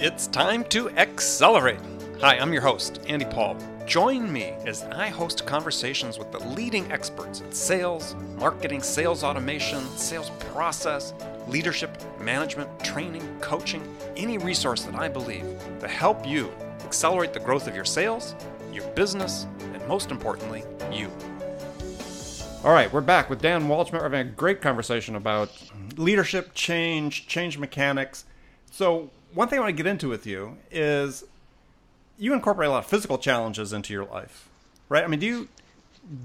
It's time to accelerate. Hi, I'm your host, Andy Paul. Join me as I host conversations with the leading experts in sales, marketing, sales automation, sales process, leadership, management, training, coaching, any resource that I believe to help you accelerate the growth of your sales, your business, and most importantly, you. All right, we're back with Dan Waldschmidt. We're having a great conversation about leadership, change, change mechanics. So, one thing I want to get into with you is you incorporate a lot of physical challenges into your life, right? I mean, do you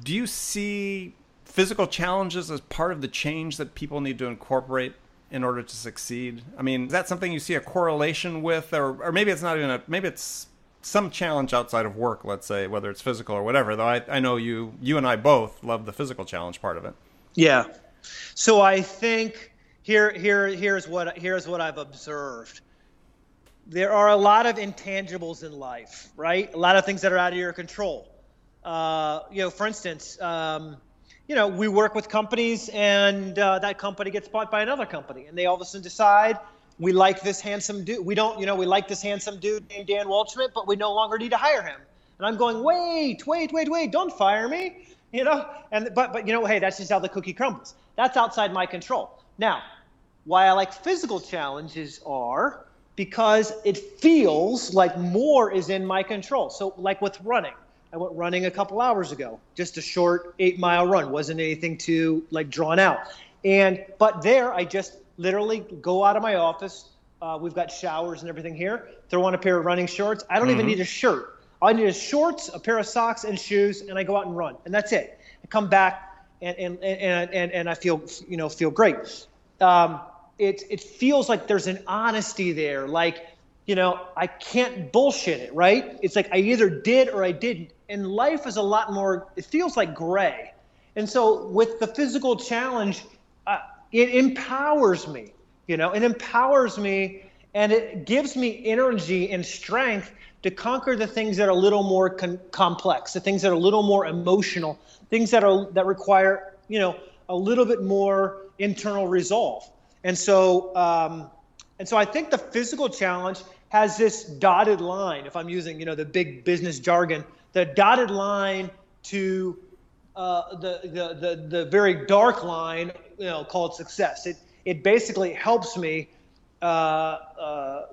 do you see physical challenges as part of the change that people need to incorporate in order to succeed? I mean, is that something you see a correlation with, or or maybe it's not even a maybe it's some challenge outside of work, let's say, whether it's physical or whatever. Though I, I know you you and I both love the physical challenge part of it. Yeah. So I think here here here's what here's what I've observed there are a lot of intangibles in life, right? A lot of things that are out of your control. Uh, you know, for instance, um, you know, we work with companies, and uh, that company gets bought by another company, and they all of a sudden decide we like this handsome dude. We don't, you know, we like this handsome dude named Dan Waldschmidt, but we no longer need to hire him. And I'm going, wait, wait, wait, wait, don't fire me, you know. And but but you know, hey, that's just how the cookie crumbles. That's outside my control. Now, why I like physical challenges are because it feels like more is in my control. So, like with running, I went running a couple hours ago, just a short eight mile run, wasn't anything too like drawn out. And but there, I just literally go out of my office. Uh, we've got showers and everything here. Throw on a pair of running shorts. I don't mm-hmm. even need a shirt. All I need is shorts, a pair of socks, and shoes, and I go out and run, and that's it. I come back and and and and, and I feel you know feel great. Um, it it feels like there's an honesty there. Like, you know, I can't bullshit it, right? It's like I either did or I didn't. And life is a lot more. It feels like gray. And so with the physical challenge, uh, it empowers me. You know, it empowers me, and it gives me energy and strength to conquer the things that are a little more con- complex, the things that are a little more emotional, things that are that require you know a little bit more internal resolve. And so, um, and so I think the physical challenge has this dotted line. If I'm using, you know, the big business jargon, the dotted line to uh, the, the the the very dark line, you know, called success. It it basically helps me uh, uh,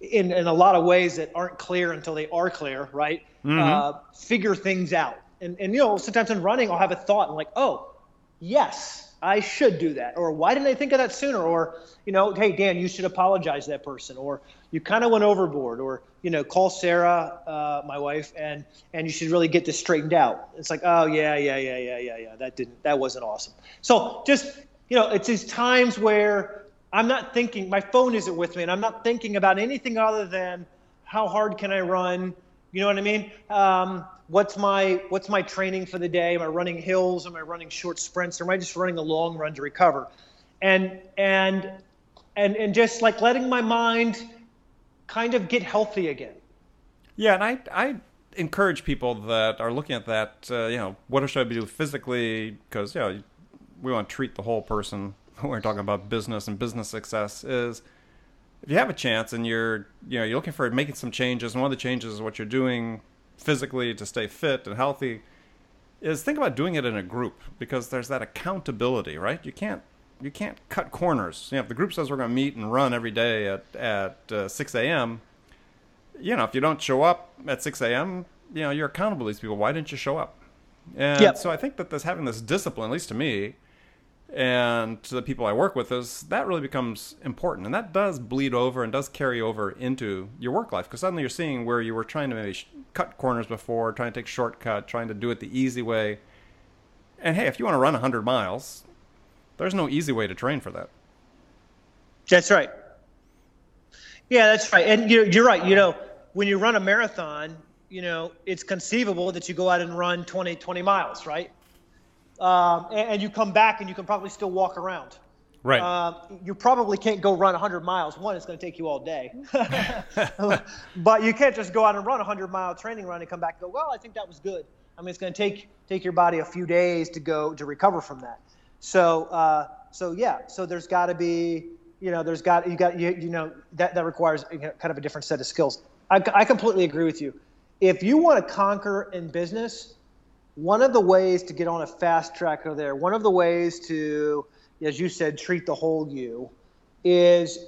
in in a lot of ways that aren't clear until they are clear, right? Mm-hmm. Uh, figure things out. And and you know, sometimes in running, I'll have a thought and like, oh, yes, I should do that, or why didn't I think of that sooner, or you know, hey Dan, you should apologize to that person, or you kind of went overboard, or you know, call Sarah, uh, my wife, and and you should really get this straightened out. It's like, oh yeah, yeah, yeah, yeah, yeah, yeah, that didn't, that wasn't awesome. So just you know, it's these times where I'm not thinking, my phone isn't with me, and I'm not thinking about anything other than how hard can I run. You know what I mean? Um, what's my what's my training for the day? Am I running hills? Am I running short sprints? Or am I just running a long run to recover? And and and and just like letting my mind kind of get healthy again. Yeah, and I I encourage people that are looking at that. Uh, you know, what should I do physically? Because you know, we want to treat the whole person. When we're talking about business and business success is if you have a chance and you're you know you're looking for making some changes and one of the changes is what you're doing physically to stay fit and healthy is think about doing it in a group because there's that accountability, right? You can't you can't cut corners. You know, if the group says we're going to meet and run every day at at uh, 6 a.m., you know, if you don't show up at 6 a.m., you know, you're accountable to these people. Why didn't you show up? And yep. so I think that this having this discipline, at least to me, and to the people I work with, is that really becomes important, and that does bleed over and does carry over into your work life because suddenly you're seeing where you were trying to maybe sh- cut corners before, trying to take shortcut, trying to do it the easy way. And hey, if you want to run 100 miles, there's no easy way to train for that. That's right. Yeah, that's right. And you're, you're right. You know, when you run a marathon, you know, it's conceivable that you go out and run 20, 20 miles, right? Um, and, and, you come back and you can probably still walk around. Right. Uh, you probably can't go run 100 miles. One, it's going to take you all day. but you can't just go out and run a 100 mile training run and come back and go, well, I think that was good. I mean, it's going to take take your body a few days to go to recover from that. So, uh, so yeah. So there's got to be, you know, there's got you got you, you know that that requires kind of a different set of skills. I, I completely agree with you. If you want to conquer in business, one of the ways to get on a fast track over there, one of the ways to, as you said, treat the whole you, is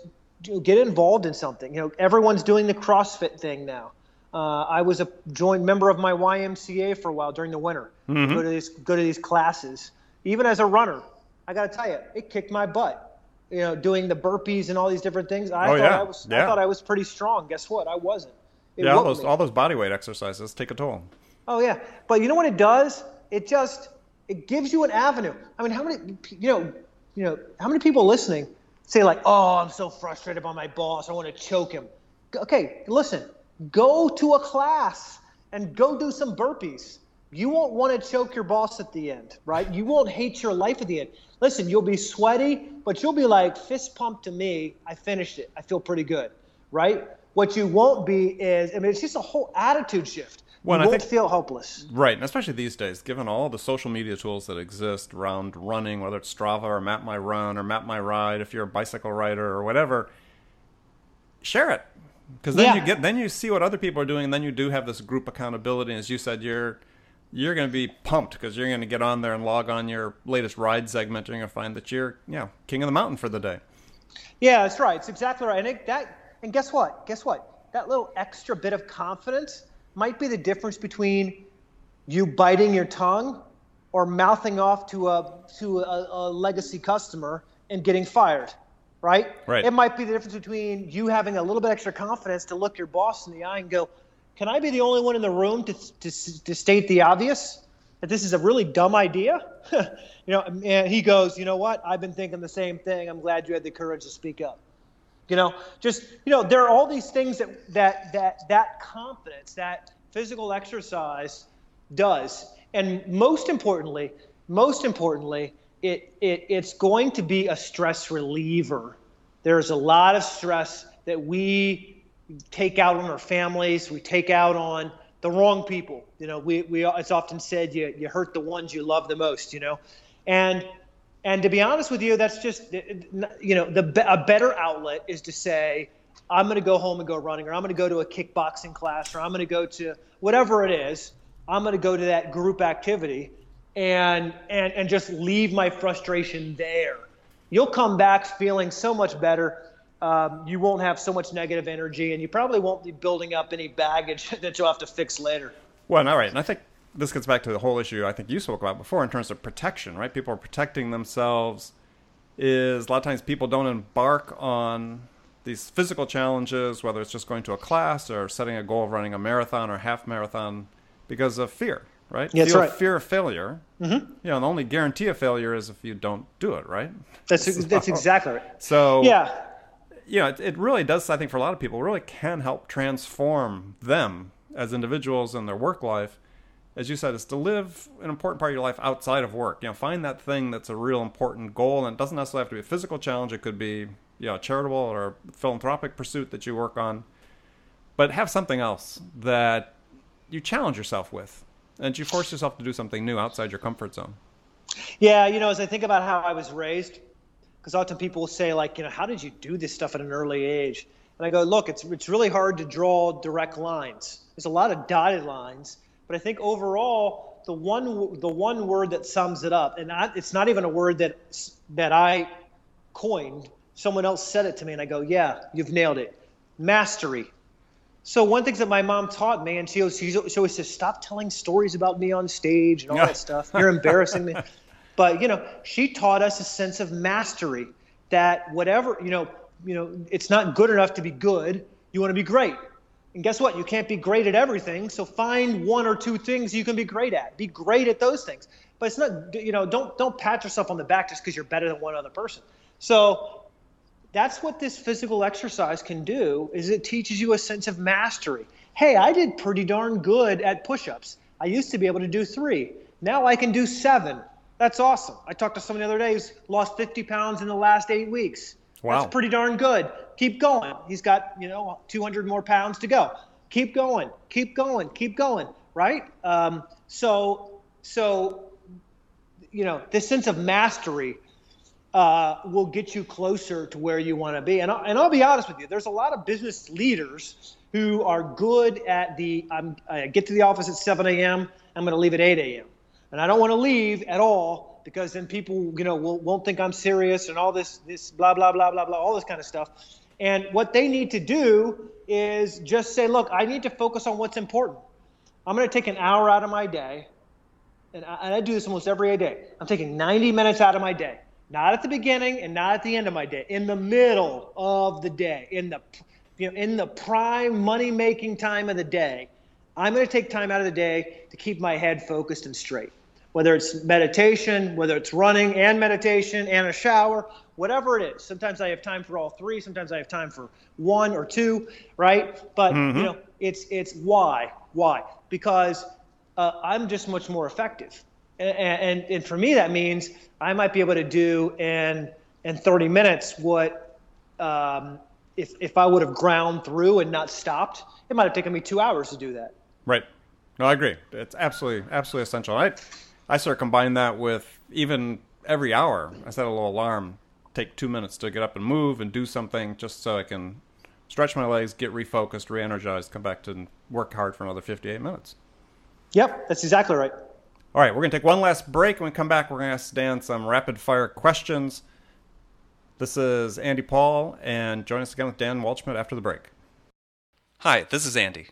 get involved in something. You know, everyone's doing the CrossFit thing now. Uh, I was a joint member of my YMCA for a while during the winter. Mm-hmm. Go to these go to these classes. Even as a runner, I got to tell you, it kicked my butt. You know, doing the burpees and all these different things. I oh, thought yeah. I was yeah. I thought I was pretty strong. Guess what? I wasn't. It yeah, all those me. all those body weight exercises take a toll. Oh yeah, but you know what it does? It just it gives you an avenue. I mean, how many you know you know how many people listening say like, oh, I'm so frustrated by my boss, I want to choke him. Okay, listen, go to a class and go do some burpees. You won't want to choke your boss at the end, right? You won't hate your life at the end. Listen, you'll be sweaty, but you'll be like, fist pump to me, I finished it. I feel pretty good, right? What you won't be is, I mean, it's just a whole attitude shift. Well, you won't think, feel hopeless. Right, and especially these days, given all the social media tools that exist around running, whether it's Strava or Map My Run or Map My Ride, if you're a bicycle rider or whatever, share it because then yeah. you get then you see what other people are doing, and then you do have this group accountability. And as you said, you're you're going to be pumped because you're going to get on there and log on your latest ride segment. You're going to find that you're you know king of the mountain for the day. Yeah, that's right. It's exactly right. And that and guess what? Guess what? That little extra bit of confidence might be the difference between you biting your tongue or mouthing off to a to a, a legacy customer and getting fired right? Right. It might be the difference between you having a little bit extra confidence to look your boss in the eye and go, "Can I be the only one in the room to to, to state the obvious that this is a really dumb idea?" you know, and he goes, "You know what? I've been thinking the same thing. I'm glad you had the courage to speak up." You know, just you know, there are all these things that that that that confidence, that physical exercise does, and most importantly, most importantly, it, it it's going to be a stress reliever. There's a lot of stress that we take out on our families. We take out on the wrong people. You know, we, we it's often said you, you hurt the ones you love the most. You know, and and to be honest with you, that's just you know the a better outlet is to say I'm going to go home and go running, or I'm going to go to a kickboxing class, or I'm going to go to whatever it is. I'm going to go to that group activity and and and just leave my frustration there. You'll come back feeling so much better. Um, you won't have so much negative energy, and you probably won't be building up any baggage that you'll have to fix later. Well, all right, and I think this gets back to the whole issue I think you spoke about before in terms of protection, right? People are protecting themselves. Is a lot of times people don't embark on these physical challenges, whether it's just going to a class or setting a goal of running a marathon or half marathon, because of fear, right? Yeah, that's fear, right. Fear of failure. Mm-hmm. You know, the only guarantee of failure is if you don't do it, right? That's so, that's exactly right. So yeah, you know, it, it really does. I think for a lot of people, really can help transform them as individuals in their work life as you said, is to live an important part of your life outside of work. You know, find that thing that's a real important goal, and it doesn't necessarily have to be a physical challenge. It could be, you know, a charitable or philanthropic pursuit that you work on. But have something else that you challenge yourself with, and you force yourself to do something new outside your comfort zone. Yeah, you know, as I think about how I was raised, because often people will say, like, you know, how did you do this stuff at an early age? And I go, look, it's it's really hard to draw direct lines. There's a lot of dotted lines but I think overall, the one the one word that sums it up, and I, it's not even a word that that I coined. Someone else said it to me, and I go, "Yeah, you've nailed it. Mastery." So one thing that my mom taught me, and she always, she always says, "Stop telling stories about me on stage and all that stuff. You're embarrassing me." But you know, she taught us a sense of mastery. That whatever you know, you know, it's not good enough to be good. You want to be great. And guess what? You can't be great at everything. So find one or two things you can be great at. Be great at those things. But it's not, you know, don't don't pat yourself on the back just because you're better than one other person. So that's what this physical exercise can do is it teaches you a sense of mastery. Hey, I did pretty darn good at push-ups. I used to be able to do 3. Now I can do 7. That's awesome. I talked to someone the other day who's lost 50 pounds in the last 8 weeks. Wow. That's pretty darn good. Keep going. He's got, you know, 200 more pounds to go. Keep going. Keep going. Keep going. Right? Um, so, so, you know, this sense of mastery uh, will get you closer to where you want to be. And, I, and I'll be honest with you, there's a lot of business leaders who are good at the I'm, I get to the office at 7 a.m., I'm going to leave at 8 a.m. And I don't want to leave at all because then people, you know, will, won't think I'm serious and all this, this blah, blah, blah, blah, blah, all this kind of stuff. And what they need to do is just say, look, I need to focus on what's important. I'm going to take an hour out of my day, and I, and I do this almost every day. I'm taking 90 minutes out of my day, not at the beginning and not at the end of my day, in the middle of the day, in the, you know, in the prime money-making time of the day. I'm going to take time out of the day to keep my head focused and straight whether it's meditation, whether it's running and meditation and a shower, whatever it is. Sometimes I have time for all three. Sometimes I have time for one or two, right? But mm-hmm. you know, it's it's why why because uh, I'm just much more effective, and, and and for me that means I might be able to do in in 30 minutes what um, if if I would have ground through and not stopped, it might have taken me two hours to do that. Right. No, I agree. It's absolutely absolutely essential. I I start combining that with even every hour. I set a little alarm, take two minutes to get up and move and do something just so I can stretch my legs, get refocused, re energized, come back to work hard for another 58 minutes. Yep, that's exactly right. All right, we're going to take one last break. When we come back, we're going to ask Dan some rapid fire questions. This is Andy Paul, and join us again with Dan Waldschmidt after the break. Hi, this is Andy.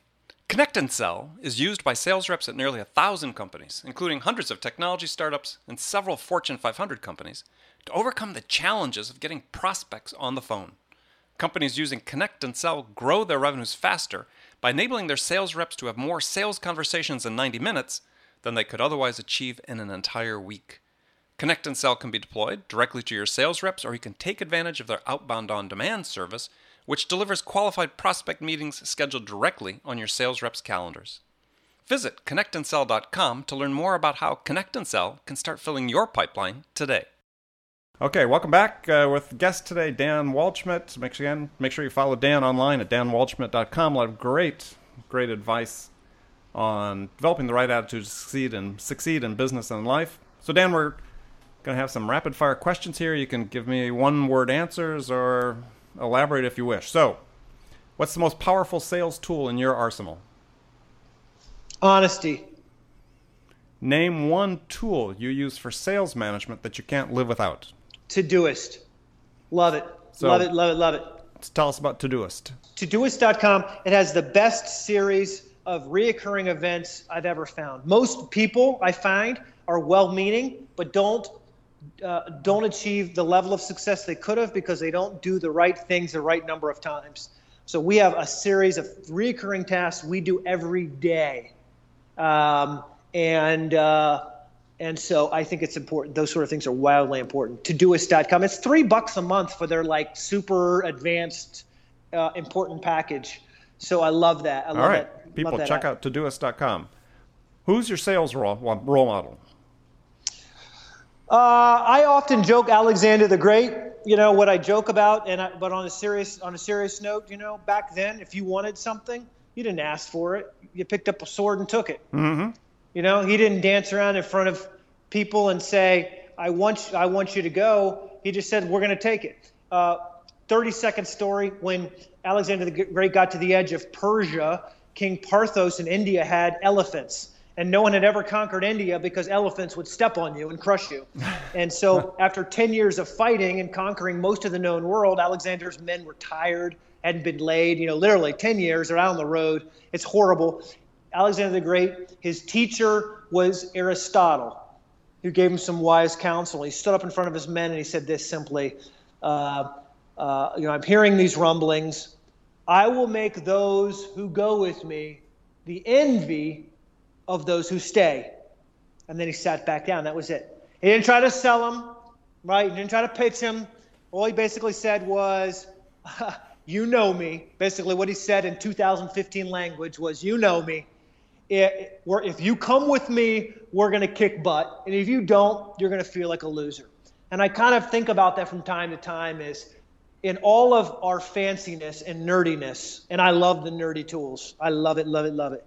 Connect and Sell is used by sales reps at nearly a thousand companies, including hundreds of technology startups and several Fortune 500 companies, to overcome the challenges of getting prospects on the phone. Companies using Connect and Sell grow their revenues faster by enabling their sales reps to have more sales conversations in 90 minutes than they could otherwise achieve in an entire week. Connect and Sell can be deployed directly to your sales reps, or you can take advantage of their outbound on demand service which delivers qualified prospect meetings scheduled directly on your sales reps' calendars. Visit connectandsell.com to learn more about how Connect and Sell can start filling your pipeline today. Okay, welcome back uh, with guest today, Dan Waldschmidt. Make sure, again, make sure you follow Dan online at danwaldschmidt.com. A lot of great, great advice on developing the right attitude to succeed and succeed in business and life. So, Dan, we're going to have some rapid fire questions here. You can give me one word answers or Elaborate if you wish. So, what's the most powerful sales tool in your arsenal? Honesty. Name one tool you use for sales management that you can't live without. Todoist. Love it. So, love it, love it, love it. Tell us about Todoist. Todoist.com. It has the best series of reoccurring events I've ever found. Most people I find are well meaning, but don't uh, don't achieve the level of success they could have because they don't do the right things the right number of times. So we have a series of recurring tasks we do every day, um, and uh, and so I think it's important. Those sort of things are wildly important. Todoist.com. It's three bucks a month for their like super advanced, uh, important package. So I love that. I love All right, that. people, check app. out Todoist.com. Who's your sales role, role model? Uh, I often joke Alexander the Great. You know what I joke about, and I, but on a serious on a serious note, you know, back then, if you wanted something, you didn't ask for it. You picked up a sword and took it. Mm-hmm. You know, he didn't dance around in front of people and say, "I want I want you to go." He just said, "We're going to take it." Uh, 30 second story when Alexander the Great got to the edge of Persia, King Parthos in India had elephants and no one had ever conquered India because elephants would step on you and crush you. And so, after 10 years of fighting and conquering most of the known world, Alexander's men were tired, hadn't been laid, you know, literally 10 years, they're out on the road. It's horrible. Alexander the Great, his teacher was Aristotle, who gave him some wise counsel. He stood up in front of his men and he said this simply uh, uh, You know, I'm hearing these rumblings. I will make those who go with me the envy of those who stay. And then he sat back down. That was it. He didn't try to sell him, right? He didn't try to pitch him. All he basically said was, You know me. Basically, what he said in 2015 language was, You know me. If you come with me, we're going to kick butt. And if you don't, you're going to feel like a loser. And I kind of think about that from time to time is in all of our fanciness and nerdiness, and I love the nerdy tools. I love it, love it, love it.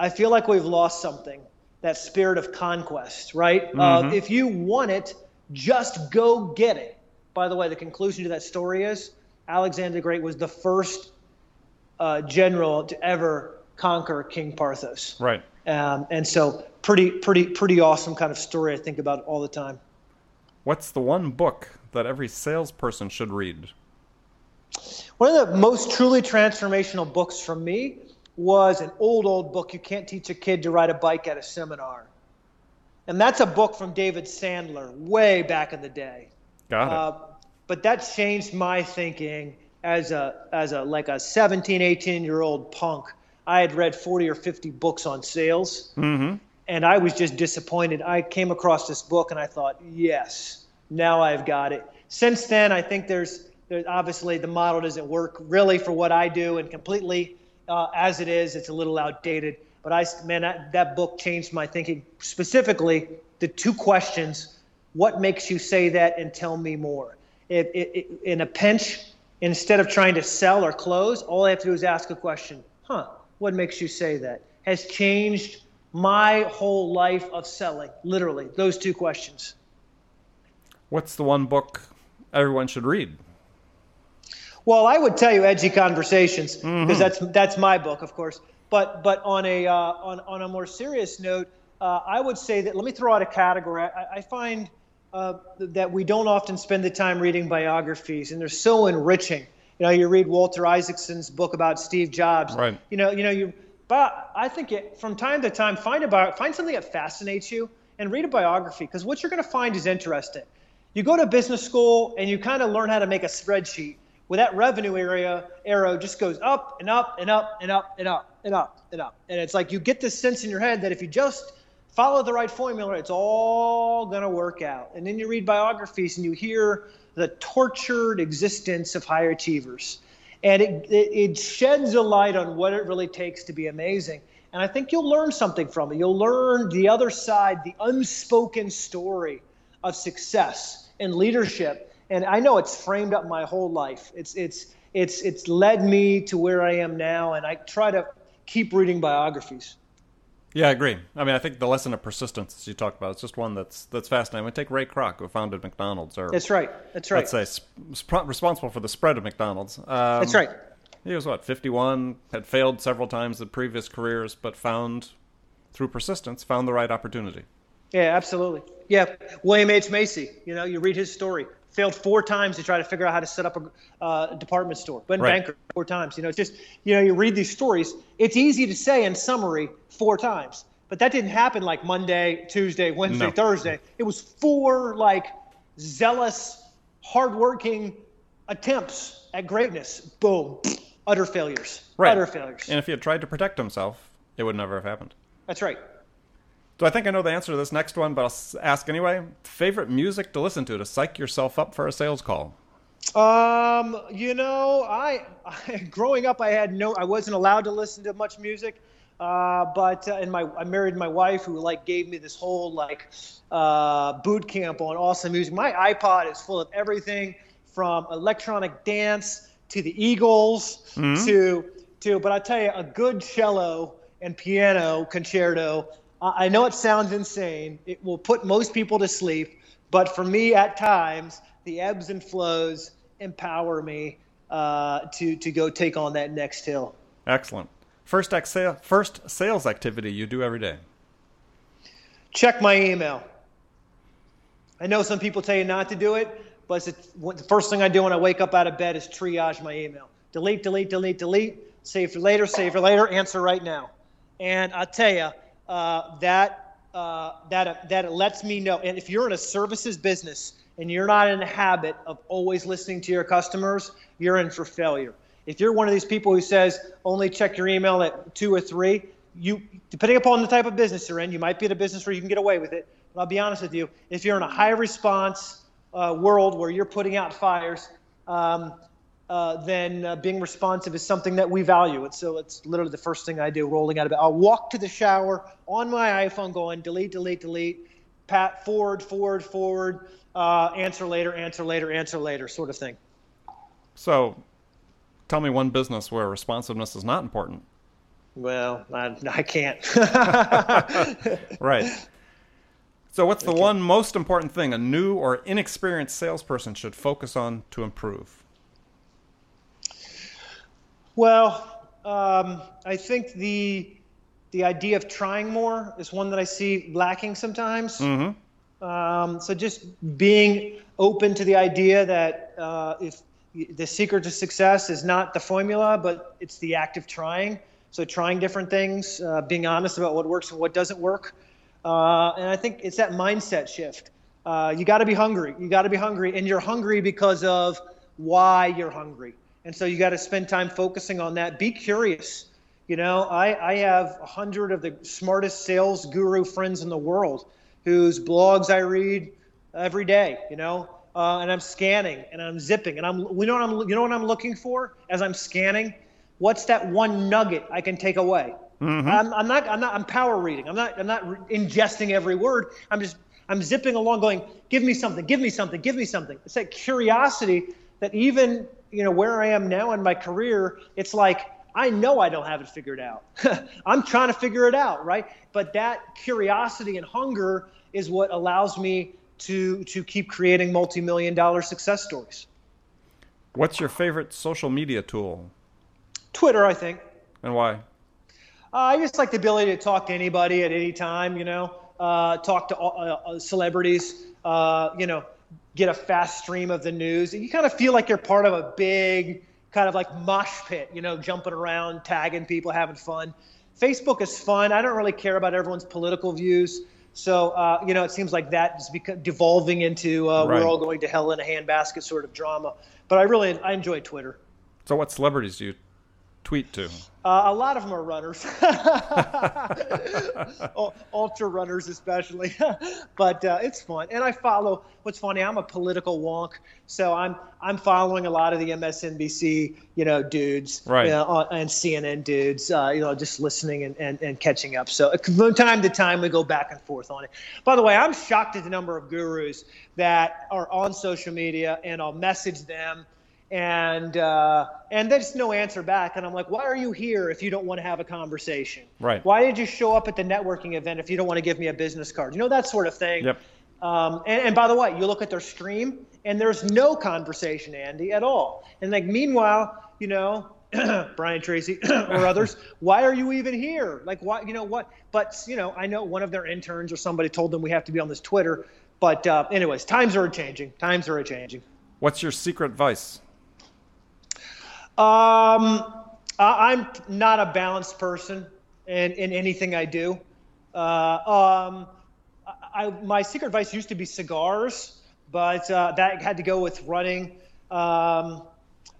I feel like we've lost something that spirit of conquest, right? Uh, mm-hmm. Uh, if you want it, just go get it. By the way, the conclusion to that story is Alexander the Great was the first uh, general to ever conquer King Parthos. Right. Um, and so, pretty, pretty, pretty awesome kind of story I think about all the time. What's the one book that every salesperson should read? One of the most truly transformational books from me was an old, old book. You can't teach a kid to ride a bike at a seminar. And that's a book from David Sandler way back in the day. Got it. Uh, but that changed my thinking as a, as a, like a 17, 18 year old punk. I had read 40 or 50 books on sales. Mm-hmm. And I was just disappointed. I came across this book and I thought, yes, now I've got it. Since then, I think there's, there's obviously the model doesn't work really for what I do and completely uh, as it is. It's a little outdated. But I, man, that, that book changed my thinking. Specifically, the two questions: What makes you say that, and tell me more. It, it, it, in a pinch, instead of trying to sell or close, all I have to do is ask a question. Huh? What makes you say that? Has changed my whole life of selling. Literally, those two questions. What's the one book everyone should read? Well, I would tell you Edgy Conversations because mm-hmm. that's that's my book, of course. But but on a uh, on on a more serious note, uh, I would say that let me throw out a category. I, I find uh, that we don't often spend the time reading biographies, and they're so enriching. You know, you read Walter Isaacson's book about Steve Jobs. Right. You know, you know, you. But I think it, from time to time, find a find something that fascinates you and read a biography because what you're going to find is interesting. You go to business school and you kind of learn how to make a spreadsheet where that revenue area arrow just goes up and up and up and up and up and up and up. And it's like you get this sense in your head that if you just follow the right formula, it's all going to work out. And then you read biographies and you hear the tortured existence of high achievers. And it, it, it sheds a light on what it really takes to be amazing. And I think you'll learn something from it. You'll learn the other side, the unspoken story of success and leadership and I know it's framed up my whole life. It's it's it's it's led me to where I am now, and I try to keep reading biographies. Yeah, I agree. I mean, I think the lesson of persistence, as you talked about, it's just one that's that's fascinating. We take Ray Kroc, who founded McDonald's, or that's right, that's right. Let's say sp- responsible for the spread of McDonald's. Um, that's right. He was what, 51, had failed several times in previous careers, but found through persistence found the right opportunity. Yeah, absolutely. Yeah, William H Macy. You know, you read his story failed four times to try to figure out how to set up a uh, department store. Went right. bankrupt four times. You know, it's just you know, you read these stories. It's easy to say in summary four times, but that didn't happen like Monday, Tuesday, Wednesday, no. Thursday. It was four like zealous, hardworking attempts at greatness. Boom, utter failures. Right. Utter failures. And if he had tried to protect himself, it would never have happened. That's right. So I think I know the answer to this next one, but I'll ask anyway. Favorite music to listen to to psych yourself up for a sales call? Um, you know, I, I growing up, I had no, I wasn't allowed to listen to much music. Uh, but uh, and my I married my wife who like gave me this whole like uh, boot camp on awesome music. My iPod is full of everything from electronic dance to the Eagles mm-hmm. to to. But I tell you, a good cello and piano concerto I know it sounds insane. It will put most people to sleep, but for me, at times, the ebbs and flows empower me uh, to to go take on that next hill. Excellent. First, ex- first sales activity you do every day. Check my email. I know some people tell you not to do it, but it's the first thing I do when I wake up out of bed is triage my email. Delete, delete, delete, delete. Save for later, save for later, answer right now. And I'll tell you, uh, that, uh, that, that it lets me know. And if you're in a services business and you're not in the habit of always listening to your customers, you're in for failure. If you're one of these people who says only check your email at two or three, you depending upon the type of business you're in, you might be in a business where you can get away with it. But I'll be honest with you, if you're in a high response uh, world where you're putting out fires, um, uh, then uh, being responsive is something that we value. And so it's literally the first thing I do rolling out of bed. I'll walk to the shower on my iPhone going delete, delete, delete, pat forward, forward, forward, uh, answer later, answer later, answer later, sort of thing. So tell me one business where responsiveness is not important. Well, I, I can't. right. So, what's the one most important thing a new or inexperienced salesperson should focus on to improve? Well, um, I think the the idea of trying more is one that I see lacking sometimes. Mm-hmm. Um, so, just being open to the idea that uh, if the secret to success is not the formula, but it's the act of trying. So, trying different things, uh, being honest about what works and what doesn't work. Uh, and I think it's that mindset shift. Uh, you got to be hungry. You got to be hungry, and you're hungry because of why you're hungry. And so you got to spend time focusing on that. Be curious. You know, I, I have a hundred of the smartest sales guru friends in the world whose blogs I read every day. You know, uh, and I'm scanning and I'm zipping and I'm. You know what I'm. You know what I'm looking for as I'm scanning. What's that one nugget I can take away? Mm-hmm. I'm, I'm, not. I'm not. I'm power reading. I'm not. I'm not ingesting every word. I'm just. I'm zipping along, going, "Give me something. Give me something. Give me something." It's that curiosity that even you know where I am now in my career, it's like I know I don't have it figured out. I'm trying to figure it out, right? But that curiosity and hunger is what allows me to to keep creating multi-million dollar success stories. What's your favorite social media tool? Twitter, I think. And why? Uh, I just like the ability to talk to anybody at any time, you know, uh, talk to uh, uh celebrities, uh, you know, get a fast stream of the news. You kind of feel like you're part of a big kind of like mosh pit, you know, jumping around, tagging people, having fun. Facebook is fun. I don't really care about everyone's political views. So, uh, you know, it seems like that is devolving into right. we're all going to hell in a handbasket sort of drama. But I really, I enjoy Twitter. So what celebrities do you tweet to? Uh, a lot of them are runners, ultra runners especially. but uh, it's fun, and I follow. What's funny? I'm a political wonk, so I'm I'm following a lot of the MSNBC, you know, dudes, right, you know, and CNN dudes, uh, you know, just listening and, and, and catching up. So from time to time, we go back and forth on it. By the way, I'm shocked at the number of gurus that are on social media, and I'll message them and uh, and there's no answer back. And I'm like, why are you here if you don't want to have a conversation? Right. Why did you show up at the networking event if you don't want to give me a business card? You know that sort of thing. Yep. Um, and, and by the way, you look at their stream and there's no conversation, Andy, at all. And like, meanwhile, you know, Brian Tracy or others, why are you even here? Like, why, you know what? But, you know, I know one of their interns or somebody told them we have to be on this Twitter. But, uh, anyways, times are changing. Times are changing. What's your secret vice? Um, I'm not a balanced person in, in anything I do. Uh, um, I, my secret vice used to be cigars, but uh, that had to go with running. Um,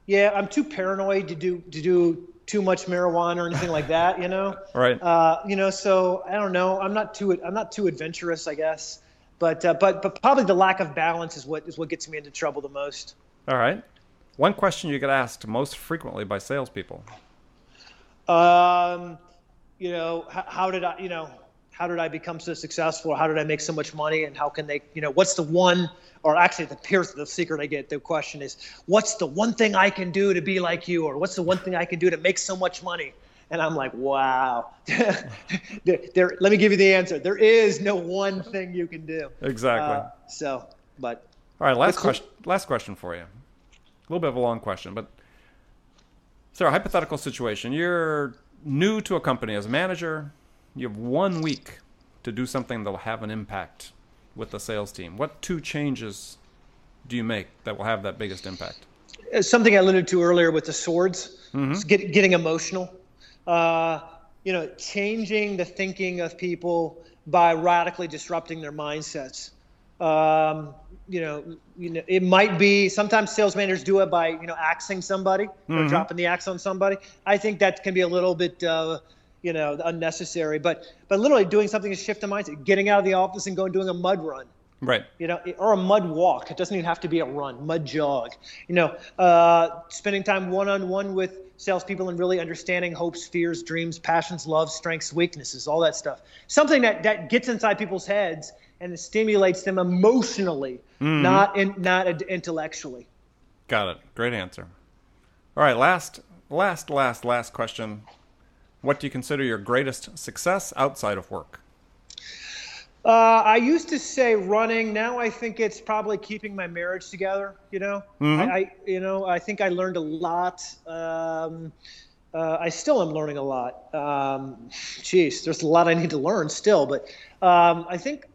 yeah, I'm too paranoid to do to do too much marijuana or anything like that. You know. Right. Uh, you know, so I don't know. I'm not too I'm not too adventurous, I guess. But uh, but but probably the lack of balance is what is what gets me into trouble the most. All right. One question you get asked most frequently by salespeople. Um, you know, how, how did I, you know, how did I become so successful? How did I make so much money? And how can they, you know, what's the one, or actually, the here's the secret I get. The question is, what's the one thing I can do to be like you, or what's the one thing I can do to make so much money? And I'm like, wow. there, there, let me give you the answer. There is no one thing you can do. Exactly. Uh, so, but. All right, last question. Last question for you little bit of a long question, but so a hypothetical situation. You're new to a company as a manager. You have one week to do something that'll have an impact with the sales team? What two changes do you make that will have that biggest impact? Uh, something I alluded to earlier with the swords, mm-hmm. get, getting emotional. Uh, you know, changing the thinking of people by radically disrupting their mindsets. Um, you know, you know, it might be sometimes sales managers do it by you know axing somebody mm-hmm. or dropping the axe on somebody. I think that can be a little bit uh, you know unnecessary, but but literally doing something to shift the mindset, getting out of the office and going doing a mud run. Right. You know, or a mud walk. It doesn't even have to be a run, mud jog. You know, uh, spending time one on one with salespeople and really understanding hopes, fears, dreams, passions, loves, strengths, weaknesses, all that stuff. Something that, that gets inside people's heads and it stimulates them emotionally, mm-hmm. not in, not intellectually. Got it. Great answer. All right, last last last last question. What do you consider your greatest success outside of work? Uh, I used to say running. Now I think it's probably keeping my marriage together. You know, mm-hmm. I, I, you know I think I learned a lot. Um, uh, I still am learning a lot. Um, geez, there's a lot I need to learn still, but um, I think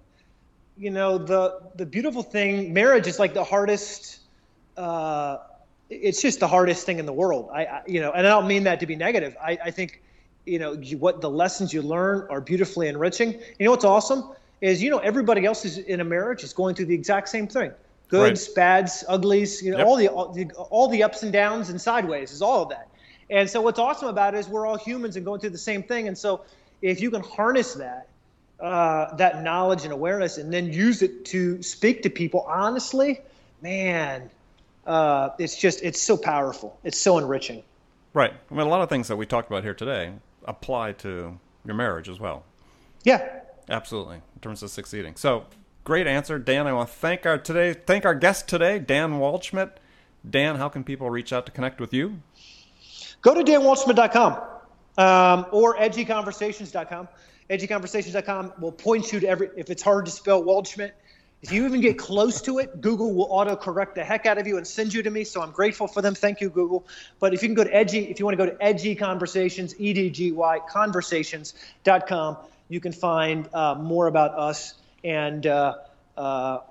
you know the the beautiful thing. Marriage is like the hardest. Uh, it's just the hardest thing in the world. I, I, you know, and I don't mean that to be negative. I, I think you know you, what the lessons you learn are beautifully enriching. You know what's awesome? is you know everybody else is in a marriage is going through the exact same thing goods right. bads uglies you know yep. all, the, all the all the ups and downs and sideways is all of that and so what's awesome about it is we're all humans and going through the same thing and so if you can harness that uh, that knowledge and awareness and then use it to speak to people honestly man uh, it's just it's so powerful it's so enriching right i mean a lot of things that we talked about here today apply to your marriage as well yeah Absolutely, in terms of succeeding. So, great answer, Dan. I want to thank our today, thank our guest today, Dan Waldschmidt. Dan, how can people reach out to connect with you? Go to danwaldschmidt.com um, or edgyconversations.com. Edgyconversations.com will point you to every. If it's hard to spell Waldschmidt, if you even get close to it, Google will auto correct the heck out of you and send you to me. So I'm grateful for them. Thank you, Google. But if you can go to Edgy, if you want to go to Edgy Conversations, E D G Y Conversations.com, you can find uh, more about us. And, uh, uh,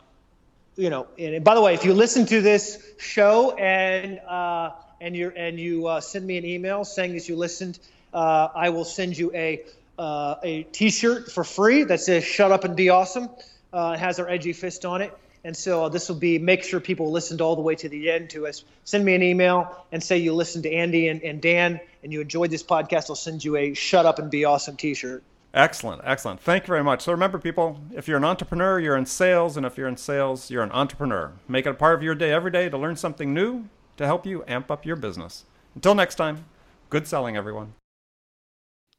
you know, and by the way, if you listen to this show and, uh, and, you and you uh, send me an email saying that you listened, uh, I will send you a, Uh, a t shirt for free that says Shut Up and Be Awesome. Uh, it has our edgy fist on it. And so uh, this will be make sure people listened all the way to the end to us. Send me an email and say you listened to Andy and, and Dan and you enjoyed this podcast. I'll send you a Shut Up and Be Awesome t shirt. Excellent, excellent. Thank you very much. So remember, people, if you're an entrepreneur, you're in sales, and if you're in sales, you're an entrepreneur. Make it a part of your day every day to learn something new to help you amp up your business. Until next time, good selling, everyone.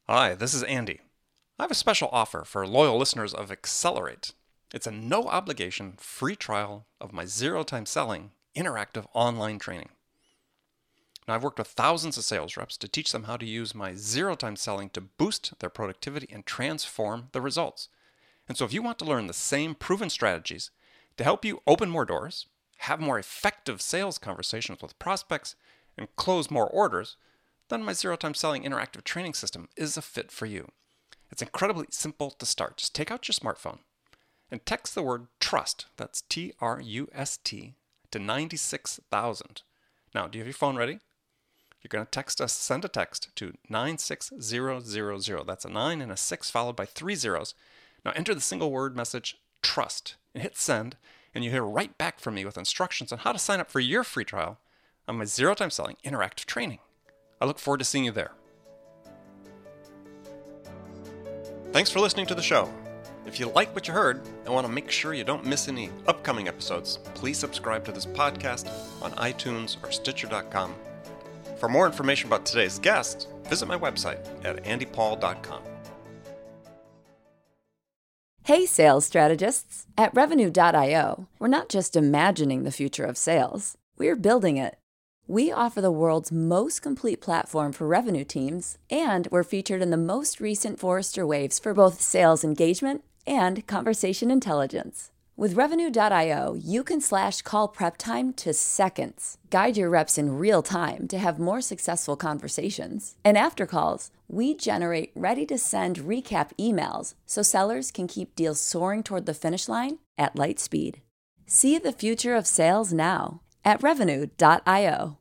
Hi, this is Andy. I have a special offer for loyal listeners of Accelerate. It's a no obligation free trial of my zero time selling interactive online training. Now, I've worked with thousands of sales reps to teach them how to use my zero time selling to boost their productivity and transform the results. And so, if you want to learn the same proven strategies to help you open more doors, have more effective sales conversations with prospects, and close more orders, then my zero time selling interactive training system is a fit for you. It's incredibly simple to start. Just take out your smartphone and text the word trust, that's T R U S T, to 96,000. Now, do you have your phone ready? You're going to text us, send a text to 96000. That's a 9 and a 6 followed by three zeros. Now enter the single word message trust and hit send, and you hear right back from me with instructions on how to sign up for your free trial on my zero time selling interactive training. I look forward to seeing you there. Thanks for listening to the show. If you like what you heard and want to make sure you don't miss any upcoming episodes, please subscribe to this podcast on iTunes or Stitcher.com for more information about today's guest, visit my website at andypaul.com. Hey, sales strategists! At Revenue.io, we're not just imagining the future of sales, we're building it. We offer the world's most complete platform for revenue teams, and we're featured in the most recent Forrester Waves for both sales engagement and conversation intelligence. With Revenue.io, you can slash call prep time to seconds, guide your reps in real time to have more successful conversations. And after calls, we generate ready to send recap emails so sellers can keep deals soaring toward the finish line at light speed. See the future of sales now at Revenue.io.